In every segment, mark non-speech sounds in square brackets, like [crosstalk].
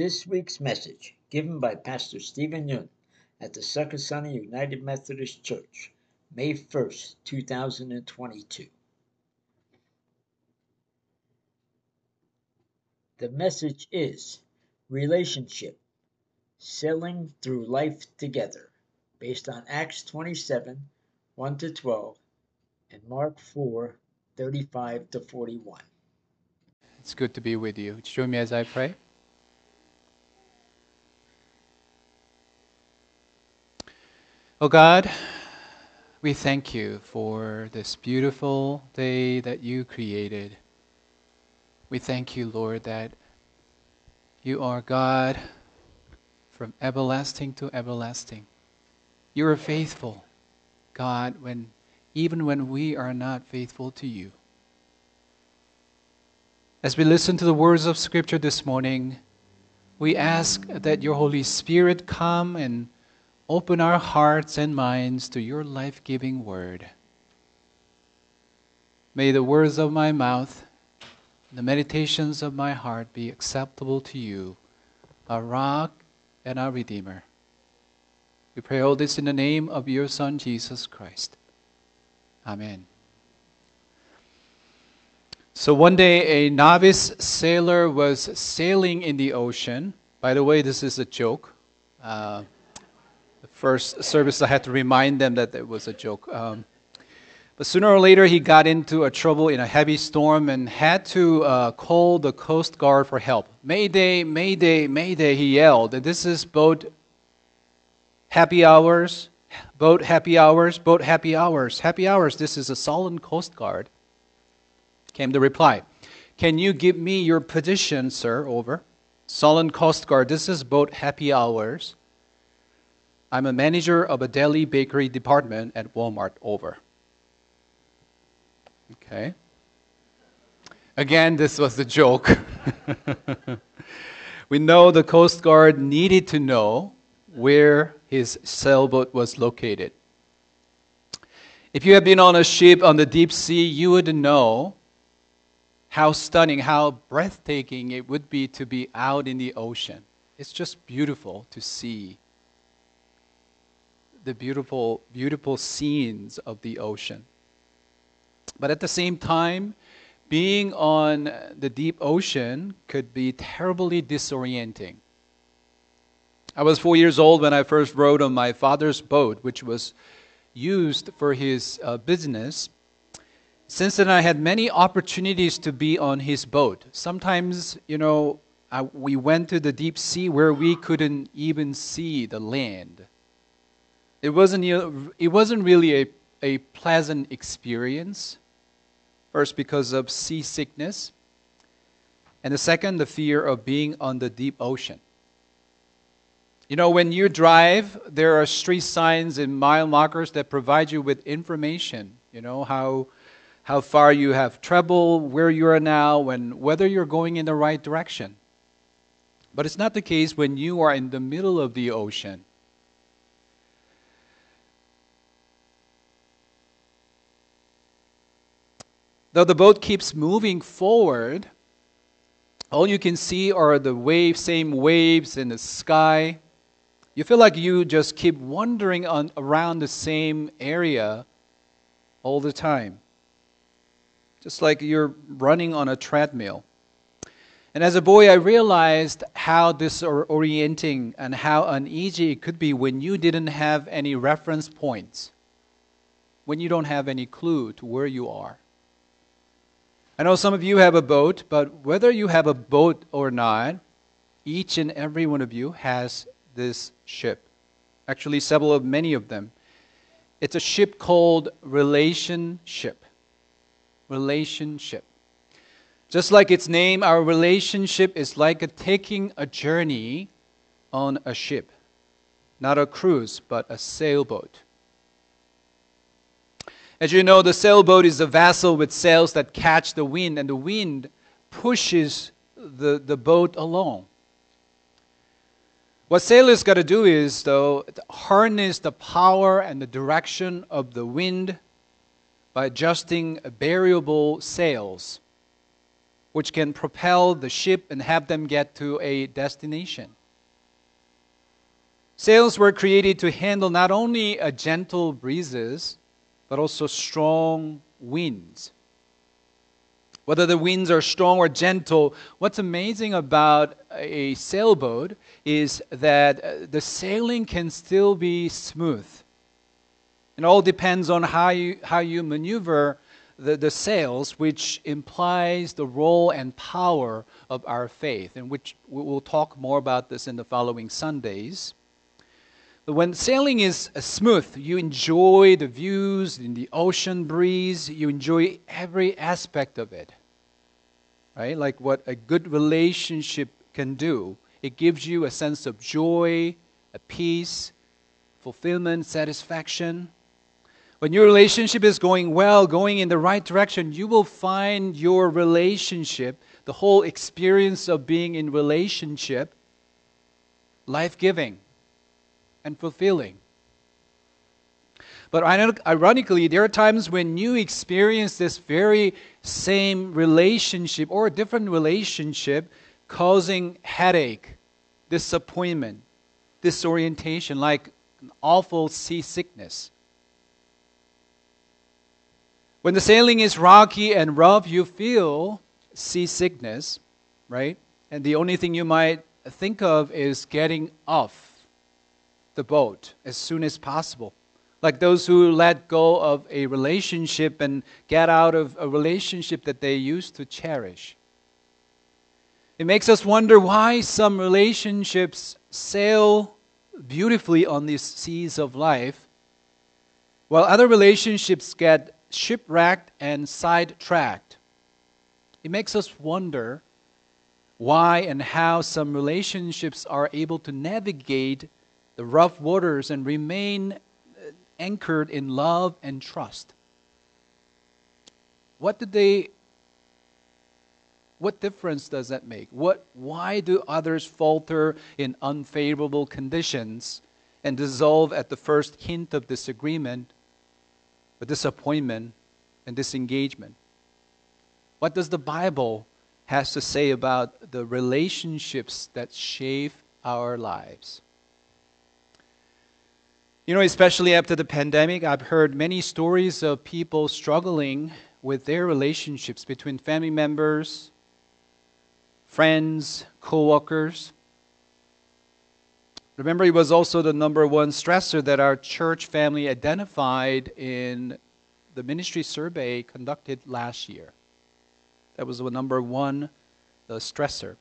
this week's message given by Pastor Stephen Yun at the Succotash United Methodist Church, May 1st, 2022. The message is Relationship Sailing Through Life Together, based on Acts 27 1 to 12 and Mark 4 35 to 41. It's good to be with you. Join me as I pray. Oh God, we thank you for this beautiful day that you created. We thank you, Lord, that you are God from everlasting to everlasting. You are faithful, God, when even when we are not faithful to you. As we listen to the words of Scripture this morning, we ask that your Holy Spirit come and open our hearts and minds to your life giving word. May the words of my mouth, the meditations of my heart be acceptable to you, our rock and our Redeemer. We pray all this in the name of your Son, Jesus Christ. Amen. So one day, a novice sailor was sailing in the ocean. By the way, this is a joke. Uh, first service, I had to remind them that it was a joke. Um, but sooner or later, he got into a trouble in a heavy storm and had to uh, call the Coast Guard for help. Mayday, Mayday, Mayday, he yelled. This is boat happy hours, boat happy hours, boat happy hours, happy hours. This is a Solon Coast Guard came the reply Can you give me your position, sir? Over. Solon Coast Guard, this is boat happy hours. I'm a manager of a deli bakery department at Walmart. Over. Okay. Again, this was a joke. [laughs] we know the Coast Guard needed to know where his sailboat was located. If you have been on a ship on the deep sea, you would know how stunning, how breathtaking it would be to be out in the ocean. It's just beautiful to see the beautiful, beautiful scenes of the ocean. But at the same time, being on the deep ocean could be terribly disorienting. I was four years old when I first rode on my father's boat, which was used for his uh, business. Since then, I had many opportunities to be on his boat. Sometimes, you know, I, we went to the deep sea where we couldn't even see the land. It wasn't, it wasn't really a, a pleasant experience. First, because of seasickness, and the second, the fear of being on the deep ocean. You know, when you drive, there are street signs and mile markers that provide you with information. You know, how how far you have traveled, where you are now, and whether you're going in the right direction. But it's not the case when you are in the middle of the ocean. Though the boat keeps moving forward, all you can see are the wave, same waves in the sky. You feel like you just keep wandering on, around the same area all the time just like you're running on a treadmill. And as a boy, I realized how disorienting and how uneasy it could be when you didn't have any reference points, when you don't have any clue to where you are. I know some of you have a boat, but whether you have a boat or not, each and every one of you has this ship. Actually, several of many of them. It's a ship called relationship relationship. Just like its name, our relationship is like a taking a journey on a ship. Not a cruise, but a sailboat. As you know, the sailboat is a vessel with sails that catch the wind, and the wind pushes the, the boat along. What sailors got to do is, though, harness the power and the direction of the wind by adjusting variable sails. which can propel the ship and have them get to a destination. Sails were created to handle not only a gentle breezes, but also strong winds. Whether the winds are strong or gentle, what's amazing about a sailboat is that uh, the sailing can still be smooth. It all depends on how you, how you maneuver the, the sails, which implies the role and power of our faith, and which we will talk more about this in the following Sundays. When sailing is smooth, you enjoy the views in the ocean breeze, you enjoy every aspect of it. Right? Like what a good relationship can do. It gives you a sense of joy, a peace, fulfillment, satisfaction. When your relationship is going well, going in the right direction, you will find your relationship, the whole experience of being in relationship, life giving and fulfilling. But ironically, there are times when you experience this very same relationship or a different relationship causing headache, disappointment, disorientation, like an awful seasickness. When the sailing is rocky and rough, you feel seasickness, right? And the only thing you might think of is getting off the boat as soon as possible. Like those who let go of a relationship and get out of a relationship that they used to cherish. It makes us wonder why some relationships sail beautifully on these seas of life, while other relationships get shipwrecked and sidetracked. It makes us wonder why and how some relationships are able to navigate the rough waters and remain uh, anchored in love and trust. What did they what difference does that make? What why do others falter in unfavorable conditions and dissolve at the first hint of disagreement or disappointment and disengagement. What does the Bible has to say about the relationships that shape our lives? You know, especially after the pandemic, I've heard many stories of people struggling with their relationships between family members, friends, co-workers. Remember, it was also the number one stressor that our church family identified in the ministry survey conducted last year. That was the number one the stressor.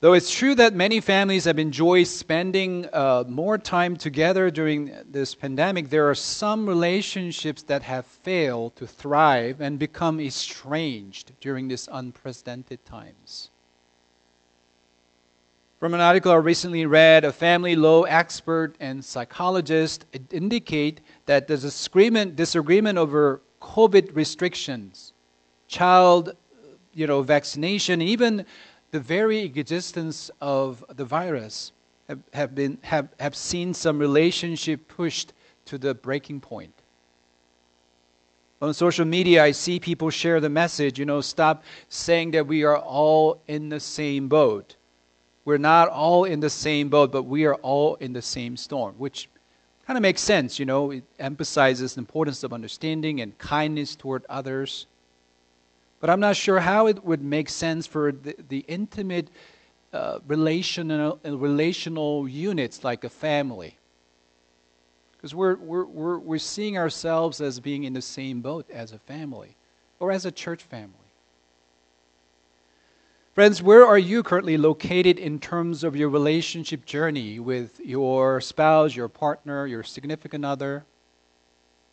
Though it's true that many families have enjoyed spending uh, more time together during this pandemic, there are some relationships that have failed to thrive and become estranged during these unprecedented times. From an article I recently read, a family law expert and psychologist indicate that there's a disagreement, disagreement over COVID restrictions, child, you know, vaccination, even the very existence of the virus have, have, been, have, have seen some relationship pushed to the breaking point. On social media, I see people share the message, you know, stop saying that we are all in the same boat we're not all in the same boat, but we are all in the same storm, which kind of makes sense, you know. It emphasizes the importance of understanding and kindness toward others. But I'm not sure how it would make sense for the, the intimate uh, relational, uh, relational units like a family. Because we're, we're, we're, we're seeing ourselves as being in the same boat as a family or as a church family. Friends, where are you currently located in terms of your relationship journey with your spouse, your partner, your significant other,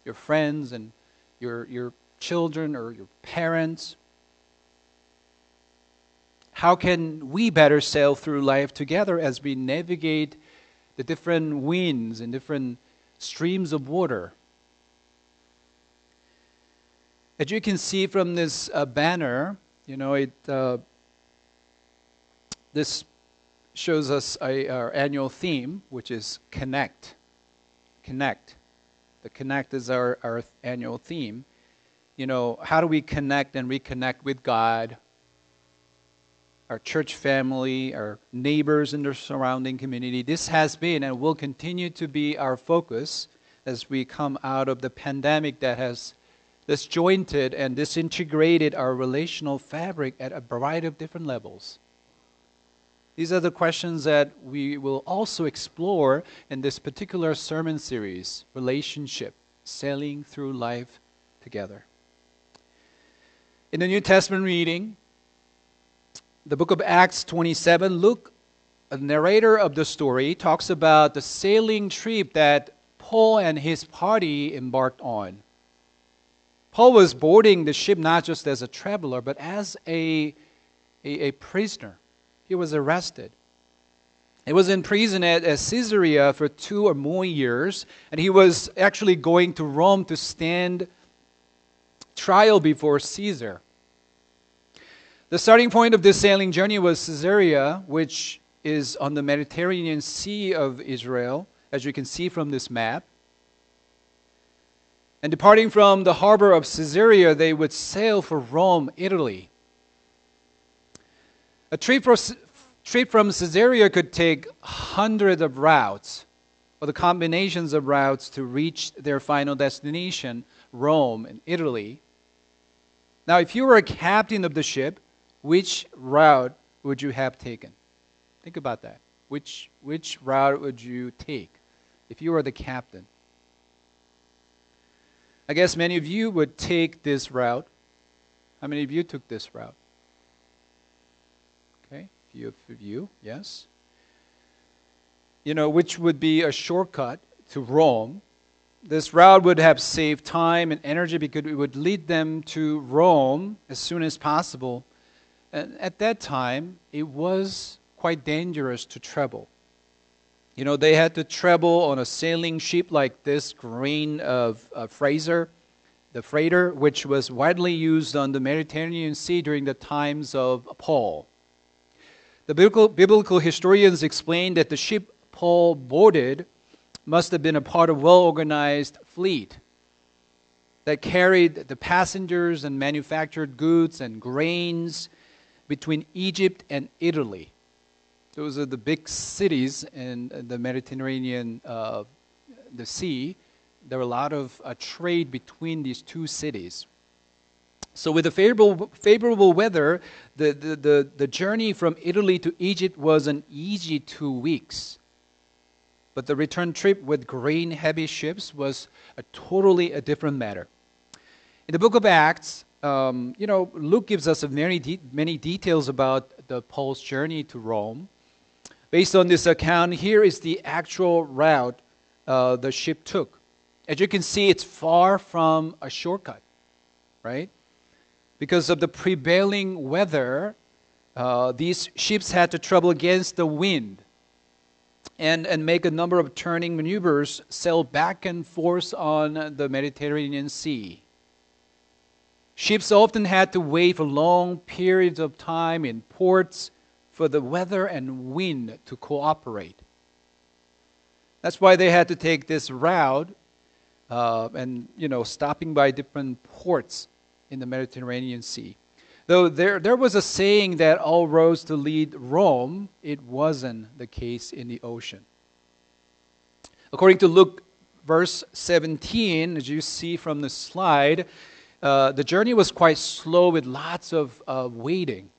your friends, and your, your children or your parents? How can we better sail through life together as we navigate the different winds and different streams of water? As you can see from this uh, banner, you know, it. Uh, this shows us a, our annual theme, which is connect. Connect. The connect is our, our annual theme. You know, how do we connect and reconnect with God, our church family, our neighbors in the surrounding community. This has been and will continue to be our focus as we come out of the pandemic that has disjointed and disintegrated our relational fabric at a variety of different levels. These are the questions that we will also explore in this particular sermon series relationship, sailing through life together. In the New Testament reading, the book of Acts 27, Luke, a narrator of the story, talks about the sailing trip that Paul and his party embarked on. Paul was boarding the ship not just as a traveler, but as a, a, a prisoner. He was arrested. He was in prison at, at Caesarea for two or more years, and he was actually going to Rome to stand trial before Caesar. The starting point of this sailing journey was Caesarea, which is on the Mediterranean Sea of Israel, as you can see from this map. And departing from the harbor of Caesarea, they would sail for Rome, Italy. A trip, for, trip from Caesarea could take hundreds of routes, or the combinations of routes to reach their final destination, Rome in Italy. Now, if you were a captain of the ship, which route would you have taken? Think about that. Which, which route would you take if you were the captain? I guess many of you would take this route. How many of you took this route? Okay, a few of you, yes. You know, which would be a shortcut to Rome. This route would have saved time and energy because it would lead them to Rome as soon as possible. And at that time, it was quite dangerous to travel. You know, they had to travel on a sailing ship like this grain of uh, Fraser, the freighter, which was widely used on the Mediterranean Sea during the times of Paul. The biblical, biblical historians explain that the ship Paul boarded must have been a part of a well organized fleet that carried the passengers and manufactured goods and grains between Egypt and Italy. Those are the big cities in the Mediterranean, uh, the sea. There were a lot of uh, trade between these two cities. So, with the favorable, favorable weather, the, the, the, the journey from Italy to Egypt was an easy two weeks. But the return trip with grain heavy ships was a totally a different matter. In the book of Acts, um, you know, Luke gives us many, de- many details about the Paul's journey to Rome. Based on this account, here is the actual route uh, the ship took. As you can see, it's far from a shortcut, right? Because of the prevailing weather, uh, these ships had to travel against the wind and, and make a number of turning maneuvers, sail back and forth on the Mediterranean Sea. Ships often had to wait for long periods of time in ports for the weather and wind to cooperate. That's why they had to take this route uh, and, you know, stopping by different ports in the Mediterranean Sea. Though there, there was a saying that all roads to lead Rome, it wasn't the case in the ocean. According to Luke verse 17, as you see from the slide, uh, the journey was quite slow with lots of uh, waiting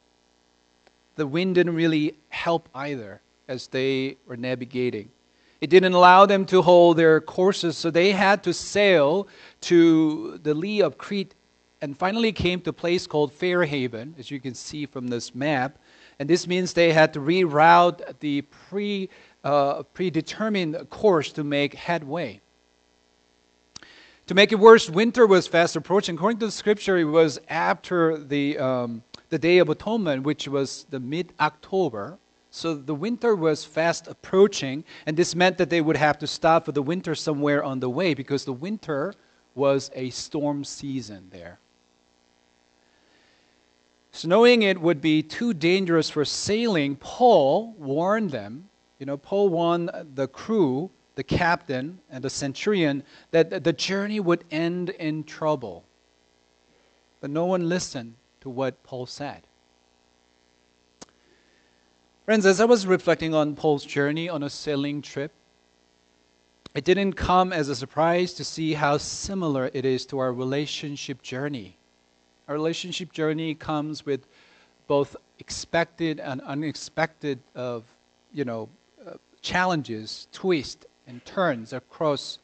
the wind didn't really help either as they were navigating. It didn't allow them to hold their courses, so they had to sail to the lee of Crete and finally came to a place called Fairhaven, as you can see from this map. And this means they had to reroute the pre, uh, predetermined course to make headway. To make it worse, winter was fast approaching. According to the scripture, it was after the um, the Day of Atonement, which was the mid October. So the winter was fast approaching, and this meant that they would have to stop for the winter somewhere on the way because the winter was a storm season there. So, knowing it would be too dangerous for sailing, Paul warned them. You know, Paul warned the crew, the captain, and the centurion that the journey would end in trouble. But no one listened to what Paul said. Friends, as I was reflecting on Paul's journey on a sailing trip, it didn't come as a surprise to see how similar it is to our relationship journey. Our relationship journey comes with both expected and unexpected of, you know, uh, challenges, twists and turns across,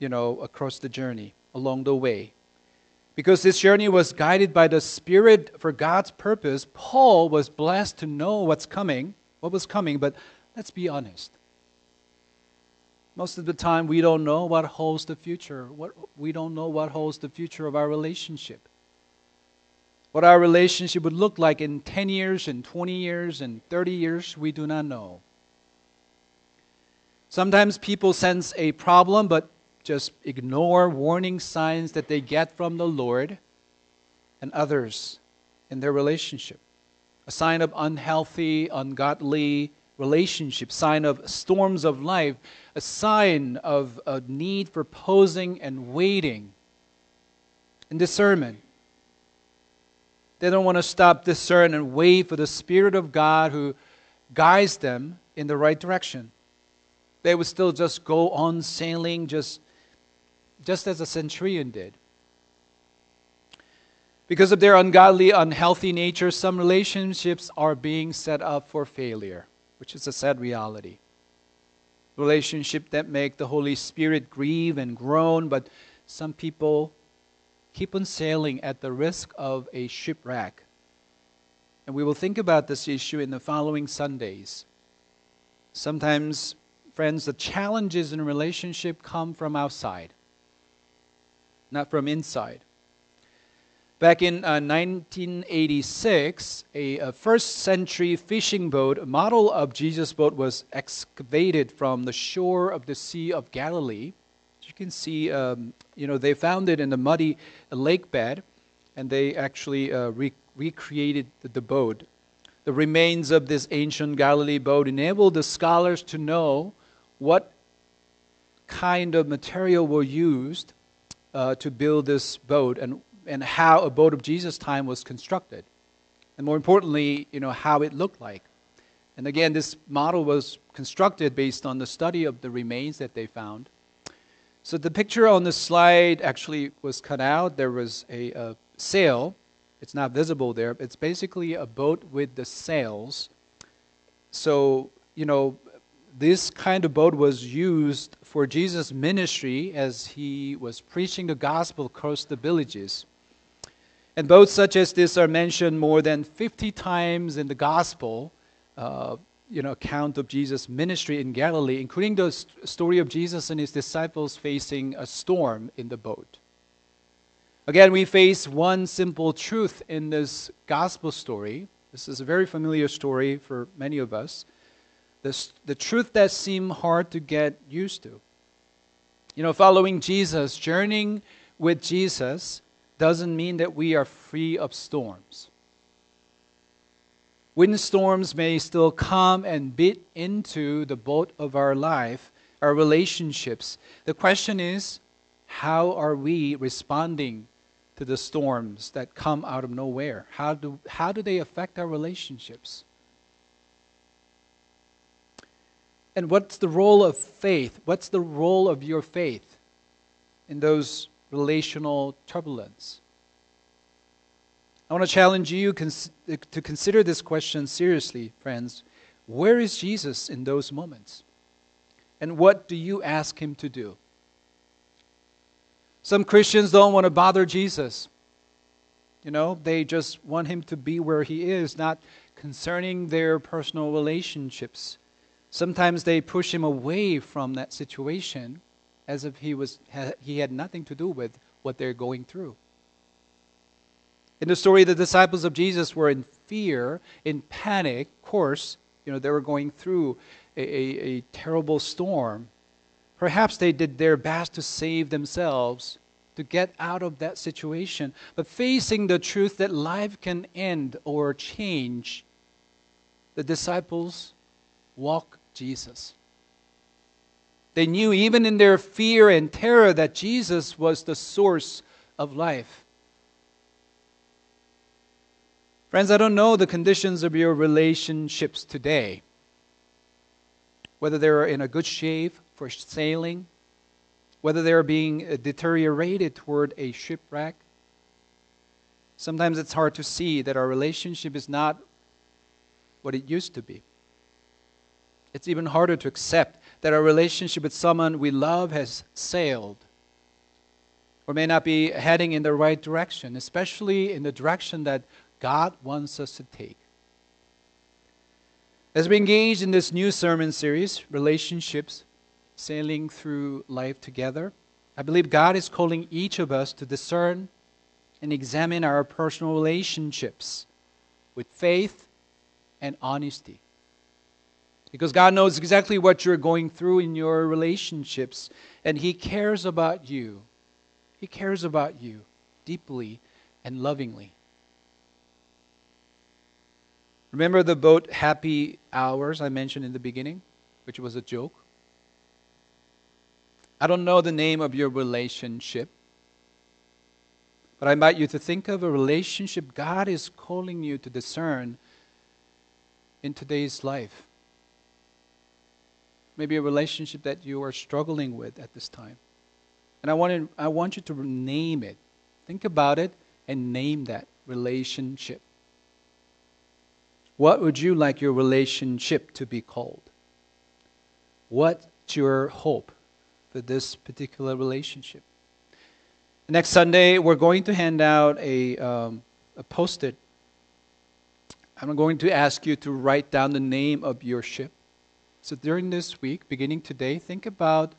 you know, across the journey along the way. Because this journey was guided by the Spirit for God's purpose, Paul was blessed to know what's coming, what was coming, but let's be honest. Most of the time, we don't know what holds the future. What, we don't know what holds the future of our relationship. What our relationship would look like in 10 years, and 20 years, and 30 years, we do not know. Sometimes people sense a problem, but just ignore warning signs that they get from the Lord and others in their relationship. A sign of unhealthy, ungodly relationship, sign of storms of life, a sign of a need for posing and waiting and discernment. They don't want to stop, discern, and wait for the Spirit of God who guides them in the right direction. They would still just go on sailing, just just as a centurion did. Because of their ungodly, unhealthy nature, some relationships are being set up for failure, which is a sad reality. Relationships that make the Holy Spirit grieve and groan, but some people keep on sailing at the risk of a shipwreck. And we will think about this issue in the following Sundays. Sometimes, friends, the challenges in relationship come from outside not from inside. Back in uh, 1986, a, a, first century fishing boat, a model of Jesus' boat, was excavated from the shore of the Sea of Galilee. You can see, um, you know, they found it in the muddy lake bed, and they actually uh, re- recreated the, the boat. The remains of this ancient Galilee boat enabled the scholars to know what kind of material were used uh, to build this boat and, and how a boat of Jesus' time was constructed. And more importantly, you know, how it looked like. And again, this model was constructed based on the study of the remains that they found. So the picture on the slide actually was cut out. There was a, a sail. It's not visible there. It's basically a boat with the sails. So, you know, this kind of boat was used for Jesus' ministry as he was preaching the gospel across the villages. And boats such as this are mentioned more than 50 times in the gospel, uh, you know, account of Jesus' ministry in Galilee, including the story of Jesus and his disciples facing a storm in the boat. Again, we face one simple truth in this gospel story. This is a very familiar story for many of us the, the truth that seem hard to get used to. You know, following Jesus, journeying with Jesus, doesn't mean that we are free of storms. Windstorms may still come and beat into the boat of our life, our relationships. The question is, how are we responding to the storms that come out of nowhere? How do, how do they affect our relationships? And what's the role of faith? What's the role of your faith in those relational turbulence? I want to challenge you to consider this question seriously, friends. Where is Jesus in those moments? And what do you ask him to do? Some Christians don't want to bother Jesus. You know, they just want him to be where he is, not concerning their personal relationships Sometimes they push him away from that situation as if he, was, he had nothing to do with what they're going through. In the story, the disciples of Jesus were in fear, in panic. Of course, you know, they were going through a, a, a terrible storm. Perhaps they did their best to save themselves, to get out of that situation. But facing the truth that life can end or change, the disciples walk Jesus. They knew, even in their fear and terror, that Jesus was the source of life. Friends, I don't know the conditions of your relationships today, whether they're in a good shape for sailing, whether they're being deteriorated toward a shipwreck. Sometimes it's hard to see that our relationship is not what it used to be. It's even harder to accept that our relationship with someone we love has sailed or may not be heading in the right direction, especially in the direction that God wants us to take. As we engage in this new sermon series, Relationships, Sailing Through Life Together, I believe God is calling each of us to discern and examine our personal relationships with faith and honesty. Because God knows exactly what you're going through in your relationships, and He cares about you. He cares about you deeply and lovingly. Remember the boat happy hours I mentioned in the beginning, which was a joke? I don't know the name of your relationship, but I invite you to think of a relationship God is calling you to discern in today's life. Maybe a relationship that you are struggling with at this time. And I want, to, I want you to name it. Think about it and name that relationship. What would you like your relationship to be called? What's your hope for this particular relationship? Next Sunday, we're going to hand out a, um, a post it. I'm going to ask you to write down the name of your ship. So during this week, beginning today, think about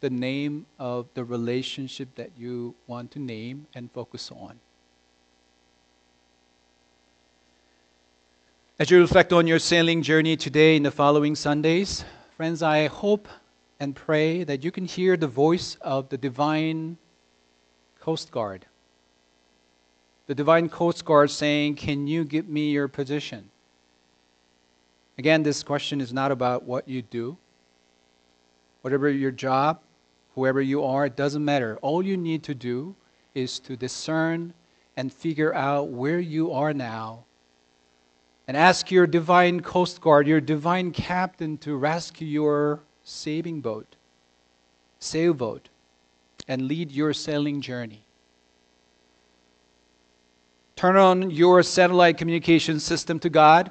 the name of the relationship that you want to name and focus on. As you reflect on your sailing journey today and the following Sundays, friends, I hope and pray that you can hear the voice of the divine Coast Guard. The divine Coast Guard saying, Can you give me your position? Again, this question is not about what you do. Whatever your job, whoever you are, it doesn't matter. All you need to do is to discern and figure out where you are now and ask your divine coast guard, your divine captain, to rescue your saving boat, sailboat, and lead your sailing journey. Turn on your satellite communication system to God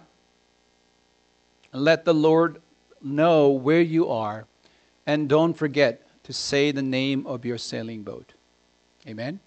and let the Lord know where you are. And don't forget to say the name of your sailing boat. Amen.